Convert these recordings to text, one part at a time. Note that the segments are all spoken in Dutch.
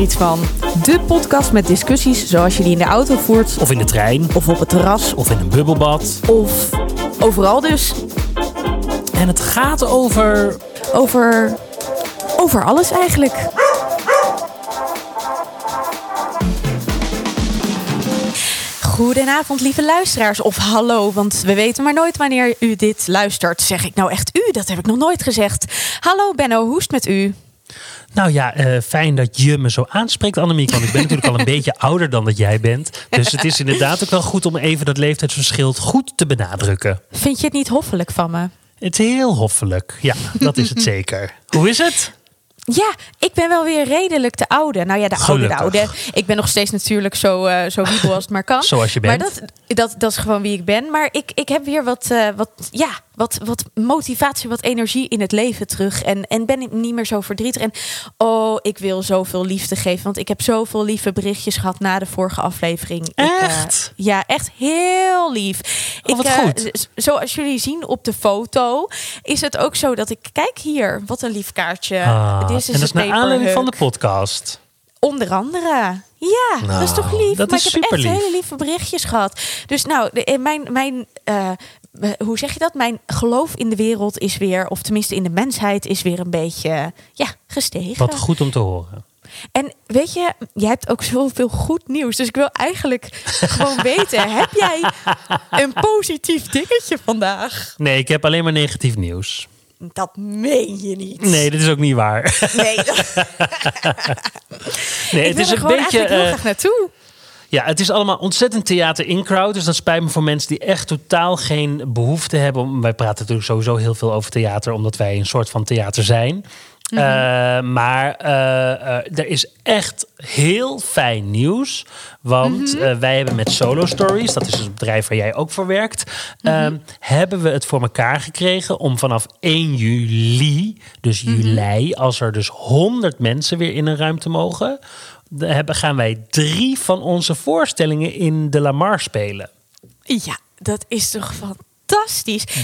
er iets van. De podcast met discussies zoals je die in de auto voert. Of in de trein. Of op het terras. Of in een bubbelbad. Of overal dus. En het gaat over. Over. Over alles eigenlijk. Goedenavond, lieve luisteraars. Of hallo, want we weten maar nooit wanneer u dit luistert. Zeg ik nou echt u? Dat heb ik nog nooit gezegd. Hallo Benno, hoe is het met u? Nou ja, uh, fijn dat je me zo aanspreekt, Annemiek. Want ik ben natuurlijk al een beetje ouder dan dat jij bent. Dus het is inderdaad ook wel goed om even dat leeftijdsverschil goed te benadrukken. Vind je het niet hoffelijk van me? Het is heel hoffelijk. Ja, dat is het zeker. Hoe is het? Ja, ik ben wel weer redelijk de oude. Nou ja, de oude, de oude. Ik ben nog steeds natuurlijk zo, uh, zo wiebel als het maar kan. Zoals je bent. Maar dat, dat, dat is gewoon wie ik ben. Maar ik, ik heb weer wat, uh, wat, ja, wat, wat motivatie, wat energie in het leven terug. En, en ben ik niet meer zo verdrietig. En oh, ik wil zoveel liefde geven. Want ik heb zoveel lieve berichtjes gehad na de vorige aflevering. Echt? Ik, uh, ja, echt heel lief. Oh, wat ik, goed. Zoals jullie zien op de foto, is het ook zo dat ik kijk hier. Wat een lief kaartje. Ah, En dat is naar aanleiding van de podcast. Onder andere. Ja, nou, dat is toch lief. Dat maar is ik heb echt lief. hele lieve berichtjes gehad. Dus nou, de, mijn, mijn uh, hoe zeg je dat? Mijn geloof in de wereld is weer, of tenminste in de mensheid, is weer een beetje ja, gestegen. Wat goed om te horen. En weet je, jij hebt ook zoveel goed nieuws. Dus ik wil eigenlijk gewoon weten: heb jij een positief dingetje vandaag? Nee, ik heb alleen maar negatief nieuws. Dat meen je niet. Nee, dat is ook niet waar. Nee, nee ik het is een beetje. heel uh, graag naartoe. Ja, het is allemaal ontzettend theater in crowd. Dus dat spijt me voor mensen die echt totaal geen behoefte hebben. Wij praten natuurlijk sowieso heel veel over theater, omdat wij een soort van theater zijn. Mm -hmm. uh, maar uh, uh, er is echt heel fijn nieuws. Want mm -hmm. wij hebben met Solo Stories, dat is het bedrijf waar jij ook voor werkt, mm -hmm. hebben we het voor elkaar gekregen om vanaf 1 juli, dus juli, als er dus 100 mensen weer in een ruimte mogen, hebben, gaan wij drie van onze voorstellingen in de Lamar spelen. Ja, dat is toch fantastisch.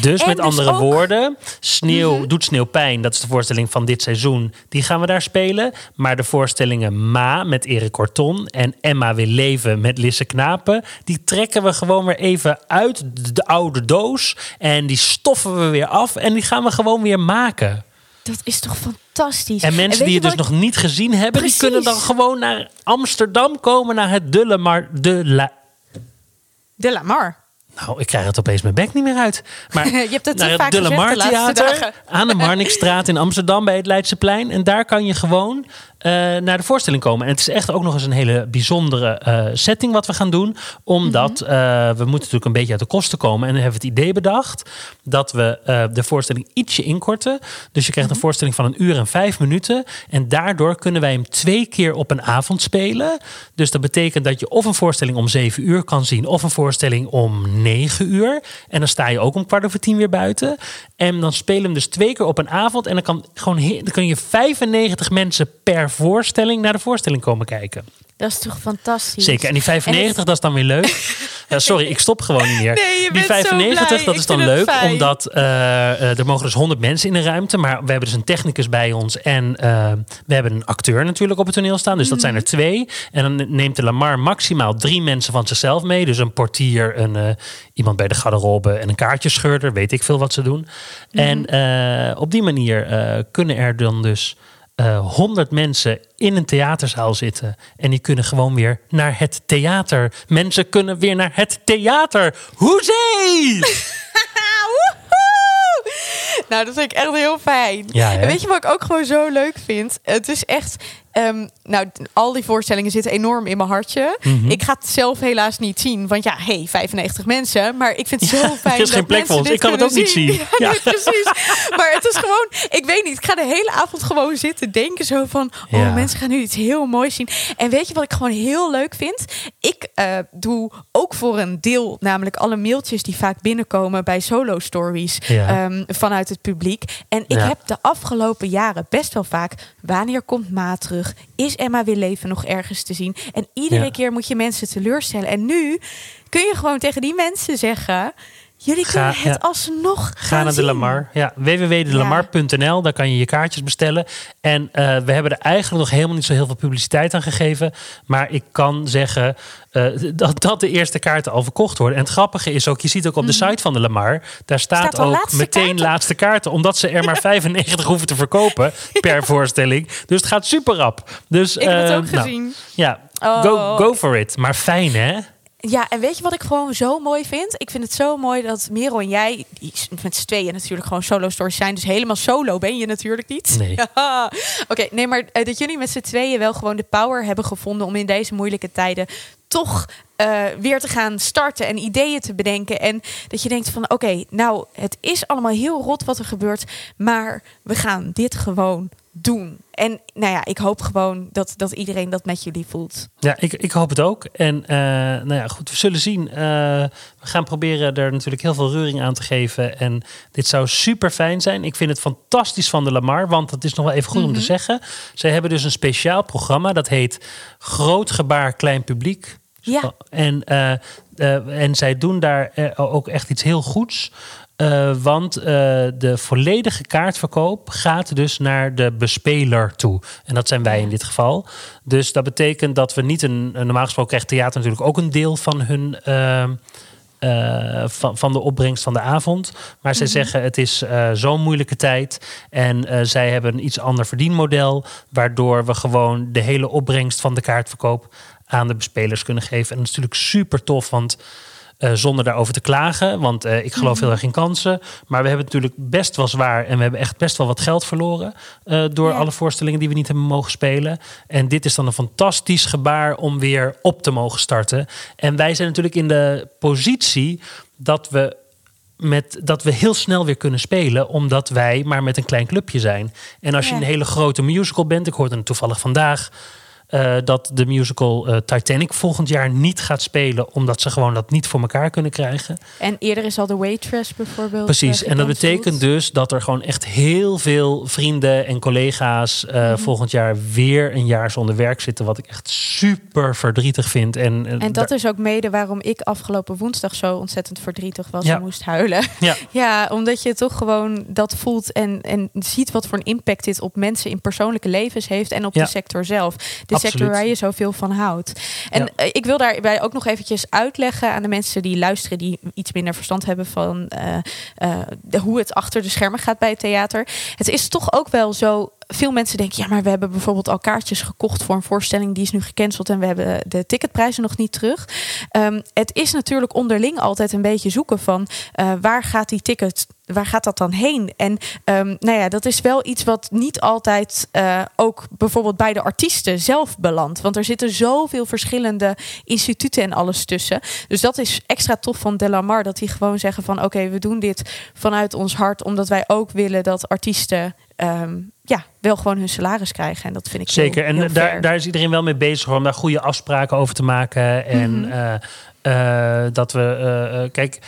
Dus en met andere ook... woorden, sneeuw mm -hmm. doet sneeuw pijn. Dat is de voorstelling van dit seizoen. Die gaan we daar spelen. Maar de voorstellingen Ma met Erik Corton en Emma wil leven met Lisse Knapen, die trekken we gewoon weer even uit de oude doos en die stoffen we weer af en die gaan we gewoon weer maken. Dat is toch fantastisch. En mensen en die het dus ik... nog niet gezien hebben, Precies. die kunnen dan gewoon naar Amsterdam komen, naar het De Lamar. De La... De Lamar. Nou, ik krijg het opeens mijn bek niet meer uit. Maar je hebt het naar het vaak De Lamar Theater aan de Marnixstraat in Amsterdam bij het Leidseplein. En daar kan je gewoon naar de voorstelling komen. En het is echt ook nog eens een hele bijzondere uh, setting wat we gaan doen. Omdat Mhm. uh, we moeten natuurlijk een beetje uit de kosten komen. En dan hebben we het idee bedacht dat we de voorstelling ietsje inkorten. Dus je krijgt Mhm. een voorstelling van een uur en vijf minuten. En daardoor kunnen wij hem twee keer op een avond spelen. Dus dat betekent dat je of een voorstelling om zeven uur kan zien... of een voorstelling om negen uur. En dan sta je ook om kwart over tien weer buiten. En dan spelen we hem dus twee keer op een avond. En dan, kan gewoon dan kun je 95 mensen per voorstelling naar de voorstelling komen kijken. Dat is toch fantastisch. Zeker. En die 95, dat is dan weer leuk. Ja, sorry, ik stop gewoon niet meer. Nee, die bent zo 95, blij. dat Ik is dan leuk. fijn. Omdat uh, uh, er mogen dus 100 mensen in de ruimte. Maar we hebben dus een technicus bij ons. En uh, we hebben een acteur natuurlijk op het toneel staan. Dus dat zijn er Mhm. twee. En dan neemt de Lamar maximaal drie mensen van zichzelf mee. Dus een portier, een, uh, iemand bij de garderobe en een kaartjescheurder. Weet ik veel wat ze doen. Mhm. En uh, op die manier kunnen er dan dus uh, 100 mensen in een theaterzaal zitten. En die kunnen gewoon weer naar het theater. Mensen kunnen weer naar het theater. Hoezee! Nou, dat vind ik echt heel fijn. Ja, en weet je wat ik ook gewoon zo leuk vind? Het is echt... Um, nou, al die voorstellingen zitten enorm in mijn hartje. Mhm. Mm -hmm. Ik ga het zelf helaas niet zien. Want ja, hey, 95 mensen. Maar ik vind het zo ja, fijn Er is geen plek voor ons. Ik kan het ook zien. niet zien. Ja, precies. maar het is gewoon... Ik weet niet. Ik ga de hele avond gewoon zitten denken zo van... Oh, mensen gaan nu iets heel moois zien. En weet je wat ik gewoon heel leuk vind? Ik uh, doe ook voor een deel... namelijk alle mailtjes die vaak binnenkomen... bij solo stories um, vanuit het publiek. En ik heb de afgelopen jaren best wel vaak... wanneer komt Ma terug? Is Emma weer leven nog ergens te zien? En iedere Ja. keer moet je mensen teleurstellen. En nu kun je gewoon tegen die mensen zeggen... Jullie Ga- kunnen het ja. alsnog Ga gaan naar de. Lamar. Ja, www.delamar.nl. Daar kan je je kaartjes bestellen. En eh, we hebben er eigenlijk nog helemaal niet zo heel veel publiciteit aan gegeven. Maar ik kan zeggen eh, dat, dat de eerste kaarten al verkocht worden. En het grappige is ook, je ziet ook op de site van de Lamar... daar staat, Mhm. Ook laatste meteen kaarten? laatste kaarten. Omdat ze er maar 95 hoeven te verkopen per voorstelling. Dus het gaat super rap. Dus, Ik heb het eh, ook nou, gezien. ja, Oh. go, go for it. Maar fijn, hè? Ja, en weet je wat ik gewoon zo mooi vind? Ik vind het zo mooi dat Merel en jij, die met z'n tweeën natuurlijk gewoon solo stories zijn. Dus helemaal solo ben je natuurlijk niet. Nee. Ja. Oké, nee, maar eh, dat jullie met z'n tweeën wel gewoon de power hebben gevonden om in deze moeilijke tijden toch eh, weer te gaan starten en ideeën te bedenken. En dat je denkt van oké, nou, het is allemaal heel rot wat er gebeurt, maar we gaan dit gewoon doen. En nou ja, ik hoop gewoon dat, dat iedereen dat met jullie voelt. Ja, ik, ik hoop het ook. En eh, nou ja, goed, we zullen zien. Eh, we gaan proberen er natuurlijk heel veel reuring aan te geven. En dit zou super fijn zijn. Ik vind het fantastisch van de Lamar, want dat is nog wel even goed om te zeggen. Zij hebben dus een speciaal programma dat heet Groot Gebaar Klein Publiek. Ja. En, eh, en zij doen daar ook echt iets heel goeds. Eh, want eh, de volledige kaartverkoop gaat dus naar de bespeler toe. En dat zijn wij in dit geval. Dus dat betekent dat we niet een. Normaal gesproken krijgt theater natuurlijk ook een deel van hun. ehm, eh, van, van de opbrengst van de avond. Maar zij zeggen het is zo'n moeilijke tijd. En zij hebben een iets ander verdienmodel. Waardoor we gewoon de hele opbrengst van de kaartverkoop aan de bespelers kunnen geven. En dat is natuurlijk super tof, want eh, zonder daarover te klagen. Want eh, ik geloof heel erg in kansen. Maar we hebben natuurlijk best wel zwaar. En we hebben echt best wel wat geld verloren. eh, door Ja. alle voorstellingen die we niet hebben mogen spelen. En dit is dan een fantastisch gebaar om weer op te mogen starten. En wij zijn natuurlijk in de positie dat we. Met, dat we heel snel weer kunnen spelen, omdat wij maar met een klein clubje zijn. En als je Ja. een hele grote musical bent, ik hoorde het toevallig vandaag, eh, dat de musical eh, Titanic volgend jaar niet gaat spelen, omdat ze gewoon dat niet voor elkaar kunnen krijgen. En eerder is al de waitress bijvoorbeeld. Precies. eh, En dat betekent dus dat er gewoon echt heel veel vrienden en collega's Mhm. volgend jaar weer een jaar zonder werk zitten, wat ik echt super verdrietig vind. En, En dat is ook mede waarom ik afgelopen woensdag zo ontzettend verdrietig was Ja. en moest huilen. Ja. ja, omdat je toch gewoon dat voelt en, en ziet wat voor een impact dit op mensen in persoonlijke levens heeft en op Ja. de sector zelf. Absoluut. Sector waar je zoveel van houdt. En Ja. eh, ik wil daarbij ook nog eventjes uitleggen aan de mensen die luisteren, die iets minder verstand hebben van eh, eh, de, hoe het achter de schermen gaat bij het theater. Het is toch ook wel zo. Veel mensen denken, ja, maar we hebben bijvoorbeeld al kaartjes gekocht voor een voorstelling die is nu gecanceld en we hebben de ticketprijzen nog niet terug. Ehm, het is natuurlijk onderling altijd een beetje zoeken van eh, waar gaat die ticket, waar gaat dat dan heen? En ehm, nou ja, dat is wel iets wat niet altijd eh, ook bijvoorbeeld bij de artiesten zelf belandt. Want er zitten zoveel verschillende instituten en alles tussen. Dus dat is extra tof van Delamar, dat die gewoon zeggen van oké, we doen dit vanuit ons hart, omdat wij ook willen dat artiesten ehm, ja, wel gewoon hun salaris krijgen. En dat vind ik Zeker. heel, heel en daar, daar is iedereen wel mee bezig om daar goede afspraken over te maken. En Mhm. eh, eh, dat we. eh, kijk.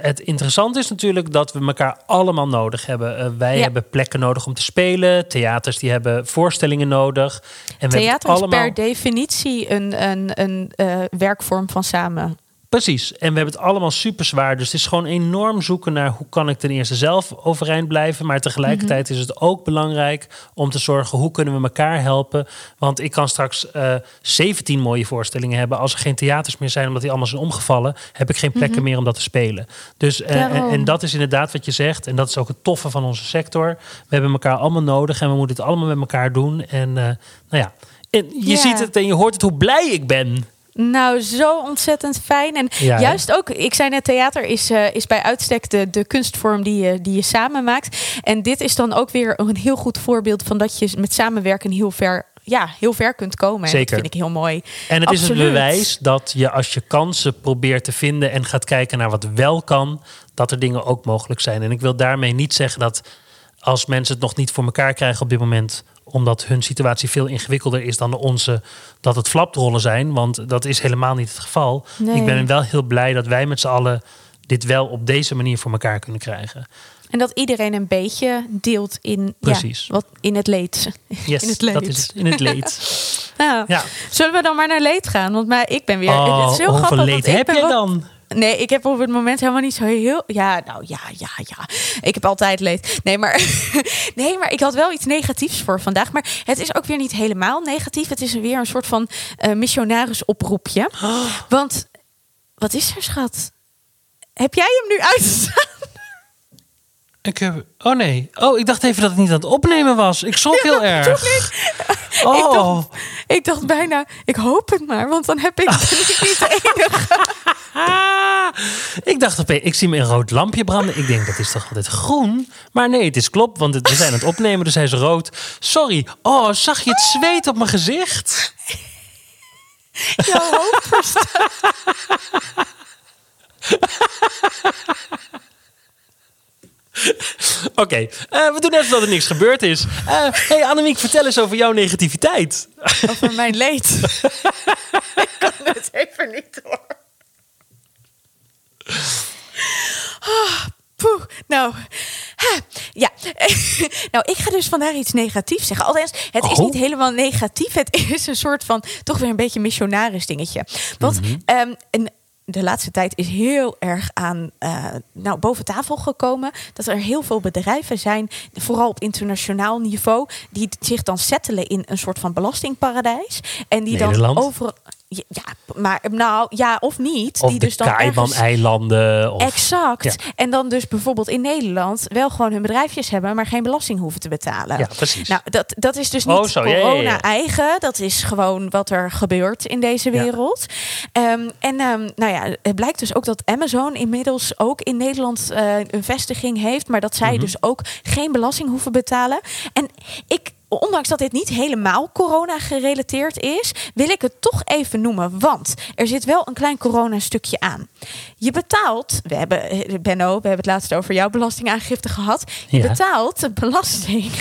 het interessante is natuurlijk dat we elkaar allemaal nodig hebben. Wij Ja. hebben plekken nodig om te spelen. Theaters die hebben voorstellingen nodig. En we hebben Theater het is allemaal... per definitie een, een, een werkvorm van samen. Precies. En we hebben het allemaal super zwaar. Dus het is gewoon enorm zoeken naar hoe kan ik ten eerste zelf overeind blijven. Maar tegelijkertijd is het ook belangrijk om te zorgen hoe kunnen we elkaar helpen. Want ik kan straks eh 17 mooie voorstellingen hebben. Als er geen theaters meer zijn omdat die allemaal zijn omgevallen, heb ik geen plekken meer om dat te spelen. Dus eh, en, dat is inderdaad wat je zegt. En dat is ook het toffe van onze sector. We hebben elkaar allemaal nodig en we moeten het allemaal met elkaar doen. En eh, nou ja. En je Ja. ziet het en je hoort het hoe blij ik ben. Nou, zo ontzettend fijn. En Ja, juist ook, ik zei net, theater is, eh, is bij uitstek de, de kunstvorm die je, die je samen maakt. En dit is dan ook weer een heel goed voorbeeld van dat je met samenwerken heel ver, ja, heel ver kunt komen. En Zeker. dat vind ik heel mooi. En het is een bewijs dat je als je kansen probeert te vinden en gaat kijken naar wat wel kan, dat er dingen ook mogelijk zijn. En ik wil daarmee niet zeggen dat als mensen het nog niet voor elkaar krijgen op dit moment, omdat hun situatie veel ingewikkelder is dan de onze, dat het flapdrollen zijn. Want dat is helemaal niet het geval. Nee. Ik ben wel heel blij dat wij met z'n allen dit wel op deze manier voor elkaar kunnen krijgen. En dat iedereen een beetje deelt in, Precies. Ja, wat, in het leed. Yes, In het leed. dat is het. In het leed. Nou, Ja. Zullen we dan maar naar leed gaan? Want maar ik ben weer. Oh, het is heel hoeveel grappig. leed heb je dan? Nee, ik heb op het moment helemaal niet zo heel. Ja, nou ja, ja, ja. Ik heb altijd leed. Nee, maar. nee, maar ik had wel iets negatiefs voor vandaag. Maar het is ook weer niet helemaal negatief. Het is weer een soort van uh, missionaris oproepje. Want. Wat is er, schat? Heb jij hem nu uitstaan? Ik heb. Oh nee. Oh, ik dacht even dat het niet aan het opnemen was. Ik schrok heel erg. Oh. Ik dacht, ik dacht, bijna. Ik hoop het maar, want dan heb ik, ben ik niet de enige. Ik dacht opeens, ik zie me een rood lampje branden. Ik denk, dat is toch altijd groen? Maar nee, het is klopt, want we zijn aan het opnemen, dus hij is rood. Sorry. Oh, zag je het zweet op mijn gezicht? Jouw hoofd Oké, eh, we doen even dat er niks gebeurd is. Uh, hey Annemiek, vertel eens over jouw negativiteit. Over mijn leed. ik kan het even niet hoor. Oh, poeh, nou, ja. nou, ik ga dus vandaag iets negatiefs zeggen. Althans, het is oh. niet helemaal negatief. Het is een soort van toch weer een beetje missionaris dingetje. Want mm een de laatste tijd is heel erg aan uh, nou, boven tafel gekomen. Dat er heel veel bedrijven zijn, vooral op internationaal niveau, die zich dan settelen in een soort van belastingparadijs. En die dan over. Ja, maar nou ja, of niet. Of die dus dan eilanden Of... Exact. En dan dus bijvoorbeeld in Nederland wel gewoon hun bedrijfjes hebben, maar geen belasting hoeven te betalen. Ja, precies. Nou, dat, dat is dus oh, niet corona-eigen. Dat is gewoon wat er gebeurt in deze wereld. Um, en um, nou ja, het blijkt dus ook dat Amazon inmiddels ook in Nederland uh, een vestiging heeft, maar dat zij mhm. dus ook geen belasting hoeven betalen. En ik ondanks dat dit niet helemaal corona gerelateerd is, wil ik het toch even noemen. Want er zit wel een klein corona-stukje aan. Je betaalt, we hebben, Benno, we hebben het laatst over jouw belastingaangifte gehad. Je betaalt belasting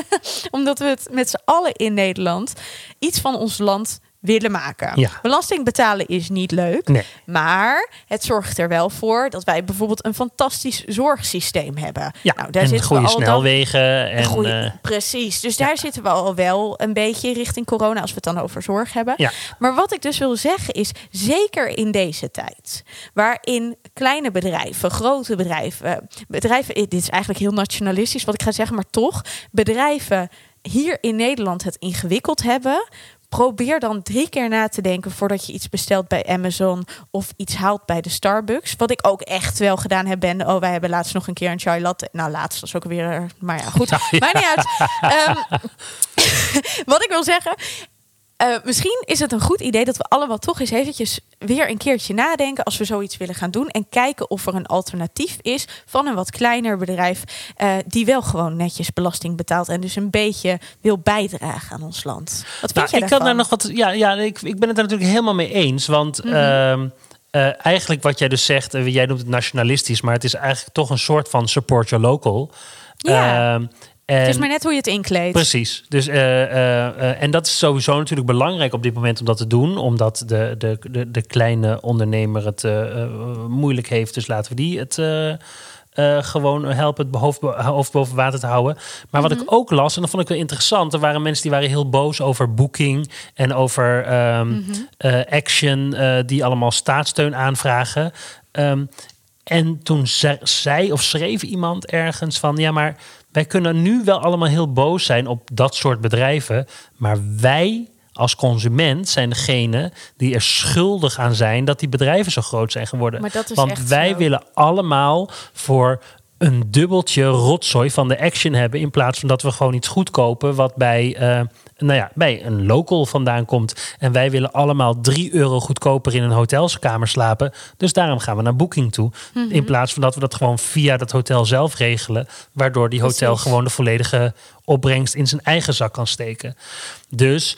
omdat we het met z'n allen in Nederland iets van ons land willen maken. Ja. Belasting betalen is niet leuk, nee. maar het zorgt er wel voor dat wij bijvoorbeeld een fantastisch zorgsysteem hebben. Ja, nou, daar en goede snelwegen. En, goeie, uh, precies, dus daar zitten we al wel een beetje richting corona als we het dan over zorg hebben. Ja. Maar wat ik dus wil zeggen is, zeker in deze tijd, waarin kleine bedrijven, grote bedrijven, bedrijven, dit is eigenlijk heel nationalistisch wat ik ga zeggen, maar toch, bedrijven hier in Nederland het ingewikkeld hebben, probeer dan drie keer na te denken voordat je iets bestelt bij Amazon of iets haalt bij de Starbucks. Wat ik ook echt wel gedaan heb. Ben, oh, wij hebben laatst nog een keer een chai latte. Nou, laatst was ook weer. Maar ja, goed. Ja, ja. niet uit. Um, wat ik wil zeggen. Uh, misschien is het een goed idee dat we allemaal toch eens eventjes weer een keertje nadenken als we zoiets willen gaan doen. En kijken of er een alternatief is van een wat kleiner bedrijf uh, die wel gewoon netjes belasting betaalt. En dus een beetje wil bijdragen aan ons land. Wat vind nou, jij ik kan daar nog wat. Ja, ja ik, ik ben het er natuurlijk helemaal mee eens. Want. Mm -hmm. uh, eigenlijk wat jij dus zegt, jij noemt het nationalistisch, maar het is eigenlijk toch een soort van support your local. Ja. Ehm, en, het is maar net hoe je het inkleedt. Precies. Dus, uh, uh, en dat is sowieso natuurlijk belangrijk op dit moment om dat te doen. Omdat de, de, de, de kleine ondernemer het moeilijk heeft. Dus laten we die het gewoon helpen het hoofd, hoofd, boven water te houden. Maar wat ik mhm. ook las, en dat vond ik wel interessant. Er waren mensen die waren heel boos over Booking en over um, Action. die allemaal staatssteun aanvragen. Um, en toen zei of schreef iemand ergens van... ja, maar wij kunnen nu wel allemaal heel boos zijn op dat soort bedrijven, maar wij als consument zijn degene die er schuldig aan zijn dat die bedrijven zo groot zijn geworden. Want wij willen allemaal voor een dubbeltje rotzooi van de action hebben. In plaats van dat we gewoon iets goed kopen wat bij uh, nou ja, bij een local vandaan komt. En wij willen allemaal 3 euro goedkoper in een hotelskamer slapen. Dus daarom gaan we naar Booking toe. Mhm. In plaats van dat we dat gewoon via dat hotel zelf regelen. Waardoor die hotel gewoon de volledige opbrengst in zijn eigen zak kan steken. Dus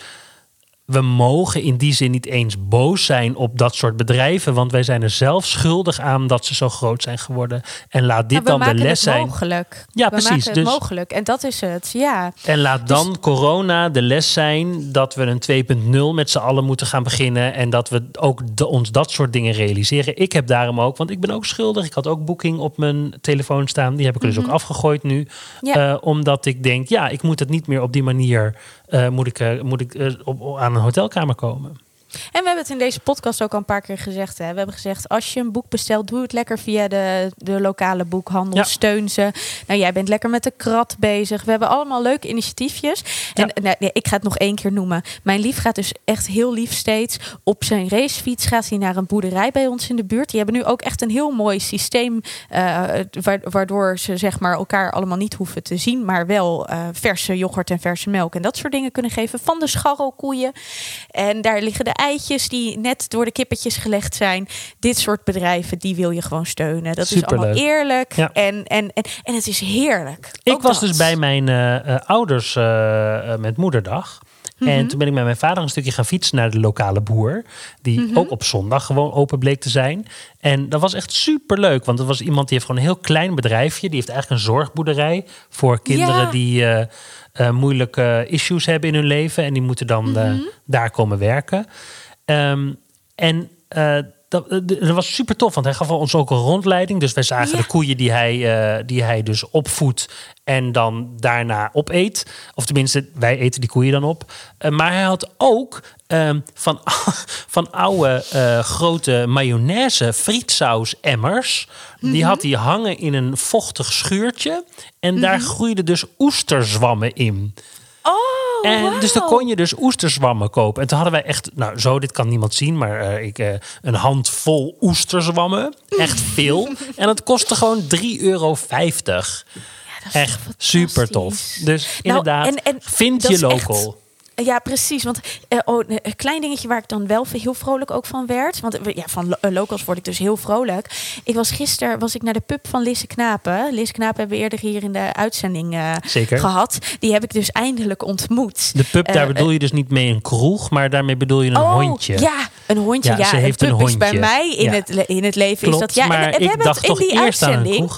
we mogen in die zin niet eens boos zijn op dat soort bedrijven. Want wij zijn er zelf schuldig aan dat ze zo groot zijn geworden. En laat dit dan de les zijn. Mogelijk. Ja, we precies. dus, mogelijk. En dat is het. Ja. En laat dus dan corona de les zijn dat we een 2.0 met z'n allen moeten gaan beginnen. En dat we ook de, ons dat soort dingen realiseren. Ik heb daarom ook, want ik ben ook schuldig. Ik had ook boeking op mijn telefoon staan. Die heb ik dus ook mhm. afgegooid nu. Ja. Uh, omdat ik denk, ja, ik moet het niet meer op die manier moet ik, uh, moet ik uh, op, aan een hotelkamer komen. En we hebben het in deze podcast ook al een paar keer gezegd. Hè. We hebben gezegd, als je een boek bestelt, doe het lekker via de, de lokale boekhandel. Ja. Steun ze. Nou, jij bent lekker met de krat bezig. We hebben allemaal leuke initiatiefjes. En nou, nee, ik ga het nog één keer noemen. Mijn lief gaat dus echt heel lief steeds. Op zijn racefiets gaat hij naar een boerderij bij ons in de buurt. Die hebben nu ook echt een heel mooi systeem. eh, wa- waardoor ze zeg maar elkaar allemaal niet hoeven te zien. Maar wel eh, verse yoghurt en verse melk en dat soort dingen kunnen geven. Van de scharrelkoeien. En daar liggen de eitjes die net door de kippetjes gelegd zijn. Dit soort bedrijven, die wil je gewoon steunen. Dat is allemaal eerlijk. Ja. En, en, en, en het is heerlijk. Ik Ook was dat. dus bij mijn eh, eh, ouders eh, met moederdag. Mhm. En toen ben ik met mijn vader een stukje gaan fietsen naar de lokale boer. Die Mhm. ook op zondag gewoon open bleek te zijn. En dat was echt super leuk. Want dat was iemand die heeft gewoon een heel klein bedrijfje. Die heeft eigenlijk een zorgboerderij voor kinderen Ja. die eh, eh, moeilijke issues hebben in hun leven. En die moeten dan eh, Mhm. daar komen werken. Ehm, en eh, dat, eh, dat was super tof, want hij gaf ons ook een rondleiding. Dus wij zagen Ja. de koeien die hij, eh, die hij dus opvoedt en dan daarna opeet. Of tenminste, wij eten die koeien dan op. Eh, maar hij had ook ehm, van, van oude grote mayonaise frietsaus emmers. Die had hij hangen in een vochtig schuurtje. En daar groeiden dus oesterzwammen in. Oh, En dus dan kon je dus oesterzwammen kopen. En toen hadden wij echt, nou zo, dit kan niemand zien, maar eh, ik, eh, een handvol oesterzwammen. Echt veel. en het kostte gewoon 3,50 euro. Dat is toch Echt super tof. Dus inderdaad, en- en vind dat je echt- local. Ja, precies. Want eh, oh, een klein dingetje waar ik dan wel heel vrolijk ook van werd. Want eh, ja, van lo- eh, locals word ik dus heel vrolijk. Ik was gisteren was ik naar de pub van Lisse Knapen. Lisse Knapen hebben we eerder hier in de uitzending eh, Zeker. gehad. Die heb ik dus eindelijk ontmoet. De pub, Eh, daar bedoel je dus niet mee een kroeg, maar daarmee bedoel je een oh, hondje. Ja, een hondje. Ja, Ja, ze heeft een pub een is bij hondje. mij in, Ja. het, in het leven Klopt, is dat. Ja, maar en, en we ik hebben dacht het in toch die eerst aan een uitzending.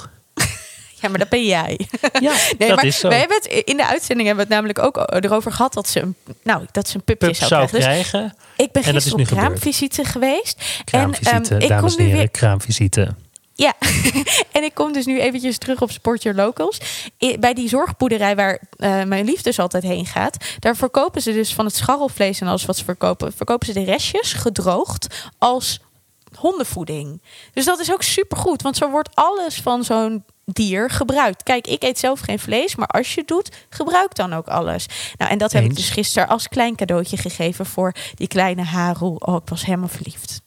Ja, maar dat ben jij. Ja, Nee, dat maar is zo. we hebben het in de uitzending hebben we het namelijk ook erover gehad dat ze een, nou, dat ze een pupje Pub zou zou krijgen. Dus krijgen. ik ben En dat is gisteren nu op gebeurd. kraamvisite geweest. Kraamvisite, en ehm, ik dames kom en nu heren, weer. kraamvisite. Ja, en ik kom dus nu eventjes terug op Sport Your Locals. Bij die zorgboerderij waar eh, mijn lief dus altijd heen gaat, daar verkopen ze dus van het scharrelvlees en alles wat ze verkopen, verkopen ze de restjes gedroogd als hondenvoeding. Dus dat is ook supergoed, want zo wordt alles van zo'n dier gebruikt. Kijk, ik eet zelf geen vlees, maar als je het doet, gebruik dan ook alles. Nou, en dat heb ik dus gisteren als klein cadeautje gegeven voor die kleine Haru. Oh, ik was helemaal verliefd.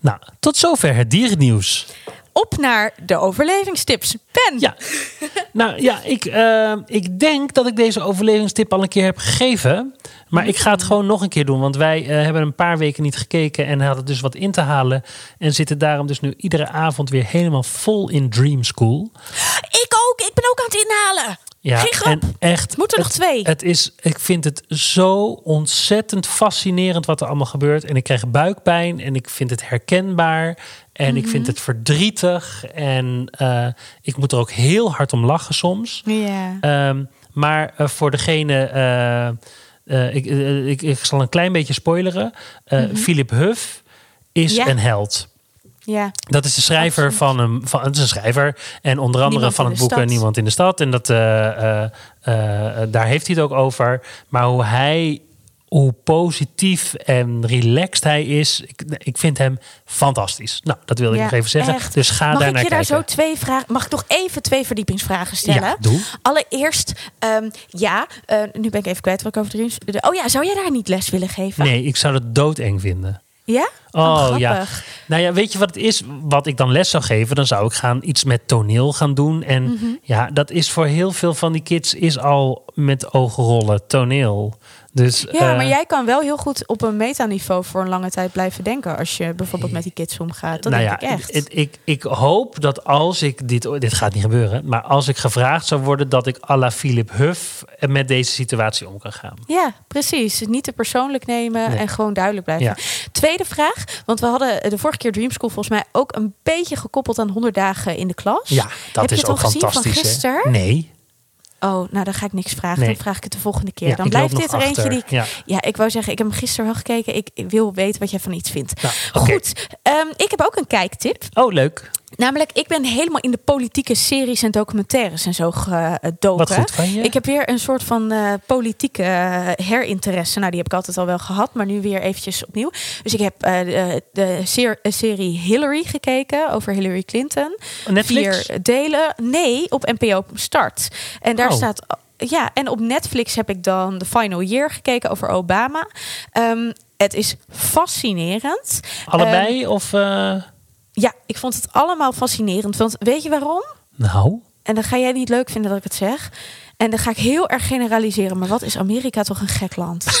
Nou, tot zover het dierennieuws. Op naar de overlevingstips. Pen. Ja, nou ja, ik, eh, ik denk dat ik deze overlevingstip al een keer heb gegeven. Maar ik ga het gewoon nog een keer doen. Want wij eh, hebben een paar weken niet gekeken en hadden dus wat in te halen. En zitten daarom dus nu iedere avond weer helemaal vol in Dream School. Ik ook. Ik ben ook aan het inhalen. Ja, Geen grap. en echt. Moeten er nog twee? Het is, ik vind het zo ontzettend fascinerend wat er allemaal gebeurt. En ik krijg buikpijn en ik vind het herkenbaar. En ik Mhm. vind het verdrietig. En eh, ik moet er ook heel hard om lachen soms. Ja. Ehm, maar eh, voor degene. Eh, ik, eh, ik, ik zal een klein beetje spoileren. Eh Philip Huff is Mhm. Ja. een held. ja. Dat is de schrijver Absoluut. van een. Van, het is een schrijver. En onder andere Niemand van het boek stad. Niemand in de stad. En dat, daar heeft hij het ook over. Maar hoe hij. Hoe positief en relaxed hij is. Ik, ik vind hem fantastisch. Nou, dat wilde ik Ja, nog even zeggen. echt. Dus ga Mag daar ik naar je daar kijken. zo twee vragen? Mag ik nog even twee verdiepingsvragen stellen? Ja, doe. Allereerst, ehm, ja, eh, nu ben ik even kwijt wat ik over de Oh ja, zou jij daar niet les willen geven? Nee, ik zou dat doodeng vinden. Ja? Oh, ja. grappig. Nou ja, weet je wat het is? Wat ik dan les zou geven, dan zou ik gaan iets met toneel gaan doen. En Mhm. ja, dat is voor heel veel van die kids is al met oogrollen toneel. Dus, Ja, eh, maar jij kan wel heel goed op een metaniveau voor een lange tijd blijven denken als je bijvoorbeeld met die kids omgaat. Dat nou denk ja, ik echt. het- ik, ik hoop dat als ik dit, dit gaat niet gebeuren, maar als ik gevraagd zou worden dat ik à la Philip Huff met deze situatie om kan gaan. Ja, precies. Niet te persoonlijk nemen Nee. en gewoon duidelijk blijven. Ja. Tweede vraag, want we hadden de vorige keer Dream School volgens mij ook een beetje gekoppeld aan 100 dagen in de klas. Ja, dat Heb je is het ook al gezien van fantastisch. gisteren? Nee. Oh, nou dan ga ik niks vragen. Nee. Dan vraag ik het de volgende keer. Ja, dan blijft dit er eentje die ik... Ja. Ja, ik wou zeggen, ik heb hem gisteren wel gekeken. Ik wil weten wat jij van iets vindt. Nou. Goed, ehm, ik heb ook een kijktip. Oh, leuk. Namelijk, ik ben helemaal in de politieke series en documentaires en zo gedoken. Wat goed van je. Ik heb weer een soort van eh, politieke eh, herinteresse. Nou, die heb ik altijd al wel gehad, maar nu weer eventjes opnieuw. Dus ik heb eh, de, de ser- eh, serie Hillary gekeken over Hillary Clinton. Netflix? Vier delen. Nee, op NPO Start. En daar Oh. staat... Ja, en op Netflix heb ik dan The Final Year gekeken over Obama. Ehm, het is fascinerend. Allebei Ehm, of... Ja, ik vond het allemaal fascinerend. Want weet je waarom? nou, En dan ga jij niet leuk vinden dat ik het zeg. En dan ga ik heel erg generaliseren. Maar wat is Amerika toch een gek land?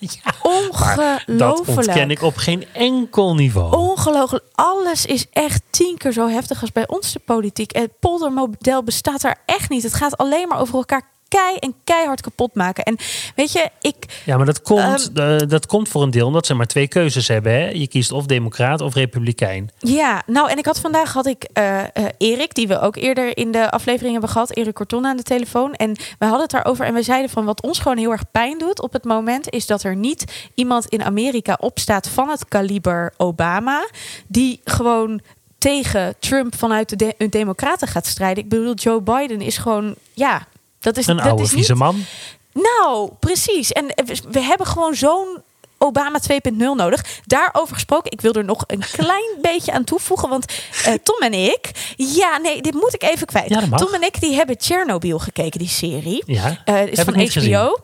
dat Ongelooflijk. ontken ik op geen enkel niveau. Ongelooflijk. Alles is echt tien keer zo heftig als bij ons de politiek. Het poldermodel bestaat daar echt niet. Het gaat alleen maar over elkaar kei en keihard kapot maken. En weet je, ik Ja, maar dat komt, Ehm, eh, dat komt voor een deel omdat ze maar twee keuzes hebben. Hè? Je kiest of democraat of republikein. Ja, nou en ik had vandaag had ik eh, Erik, die we ook eerder in de aflevering hebben gehad, Erik Corton aan de telefoon. En we hadden het daarover en we zeiden van wat ons gewoon heel erg pijn doet op het moment is dat er niet iemand in Amerika opstaat van het kaliber Obama, die gewoon tegen Trump vanuit de, de Democraten gaat strijden. Ik bedoel, Joe Biden is gewoon, ja, dat is Een dat oude is niet vieze man. nou, precies. En we, we hebben gewoon zo'n Obama 2.0 nodig. Daarover gesproken, ik wil er nog een klein beetje aan toevoegen. Want eh, Tom en ik, ja, nee, dit moet ik even kwijt. Ja. Tom en ik die hebben Chernobyl gekeken, die serie. Ja, Eh, is van niet gezien. HBO.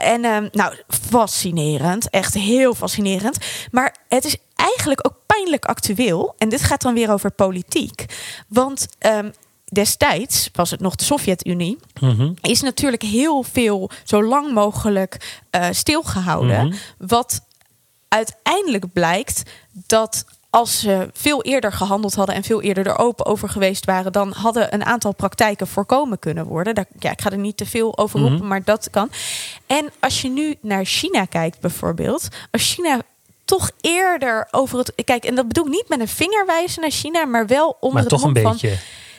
En ehm, nou, fascinerend. Echt heel fascinerend. Maar het is eigenlijk ook pijnlijk actueel. En dit gaat dan weer over politiek. Want ehm, destijds was het nog de Sovjet-Unie Mhm. is natuurlijk heel veel zo lang mogelijk eh, stilgehouden. Mhm. Wat uiteindelijk blijkt dat als ze veel eerder gehandeld hadden en veel eerder er open over geweest waren, dan hadden een aantal praktijken voorkomen kunnen worden. Daar, ja, ik ga er niet te veel over roepen, Mhm. maar dat kan. En als je nu naar China kijkt, bijvoorbeeld, als China toch eerder over het. Kijk, en dat bedoel ik niet met een vinger wijzen naar China, maar wel onder Maar het toch een mom van.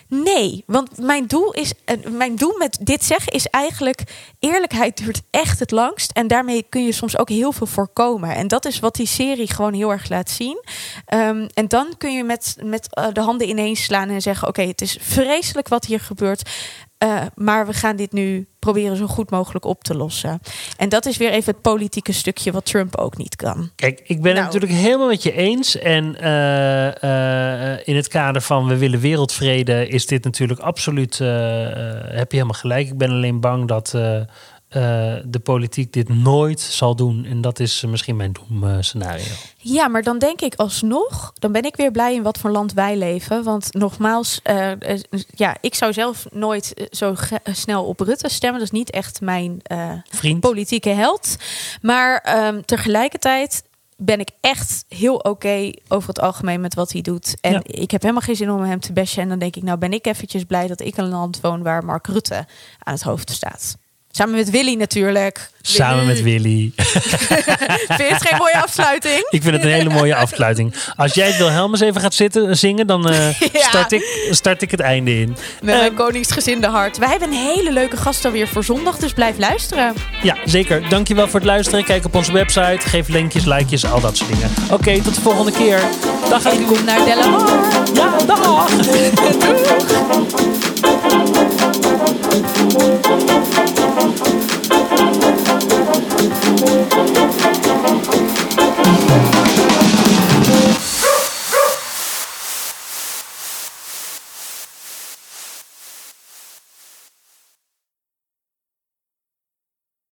Nee, want mijn doel, is, eh, mijn doel met dit zeggen is eigenlijk... eerlijkheid duurt echt het langst. En daarmee kun je soms ook heel veel voorkomen. En dat is wat die serie gewoon heel erg laat zien. Ehm, en dan kun je met, met eh, de handen ineens slaan en zeggen... oké, het is vreselijk wat hier gebeurt... eh, maar we gaan dit nu proberen zo goed mogelijk op te lossen. En dat is weer even het politieke stukje wat Trump ook niet kan. Kijk, ik ben het Nou. natuurlijk helemaal met je eens. En eh, eh, in het kader van we willen wereldvrede is dit natuurlijk absoluut. eh, heb je helemaal gelijk. Ik ben alleen bang dat eh, de politiek dit nooit zal doen. En dat is eh, misschien mijn doemscenario. Ja, maar dan denk ik alsnog, dan ben ik weer blij in wat voor land wij leven. Want nogmaals, eh, ja, ik zou zelf nooit zo snel op Rutte stemmen. Dat is niet echt mijn politieke held. Maar ehm, tegelijkertijd ben ik echt heel oké over het algemeen met wat hij doet. En Ja. ik heb helemaal geen zin om hem te bashen. En dan denk ik, nou ben ik eventjes blij dat ik in een land woon waar Mark Rutte aan het hoofd staat. Samen met Willy natuurlijk. Samen met Willy. Vind je het geen mooie afsluiting? Ik vind het een hele mooie afsluiting. Als jij het Wilhelmus even gaat zitten zingen, dan eh, Ja. start, ik, start ik het einde in. Met mijn koningsgezinde hart. Wij hebben een hele leuke gast alweer voor zondag, dus blijf luisteren. Ja, zeker. Dankjewel voor het luisteren. Kijk op onze website. Geef linkjes, likejes, al dat soort dingen. Oké, tot de volgende keer. Dag. En kom naar Delamar. Ja, dag. Doeg! Thank you.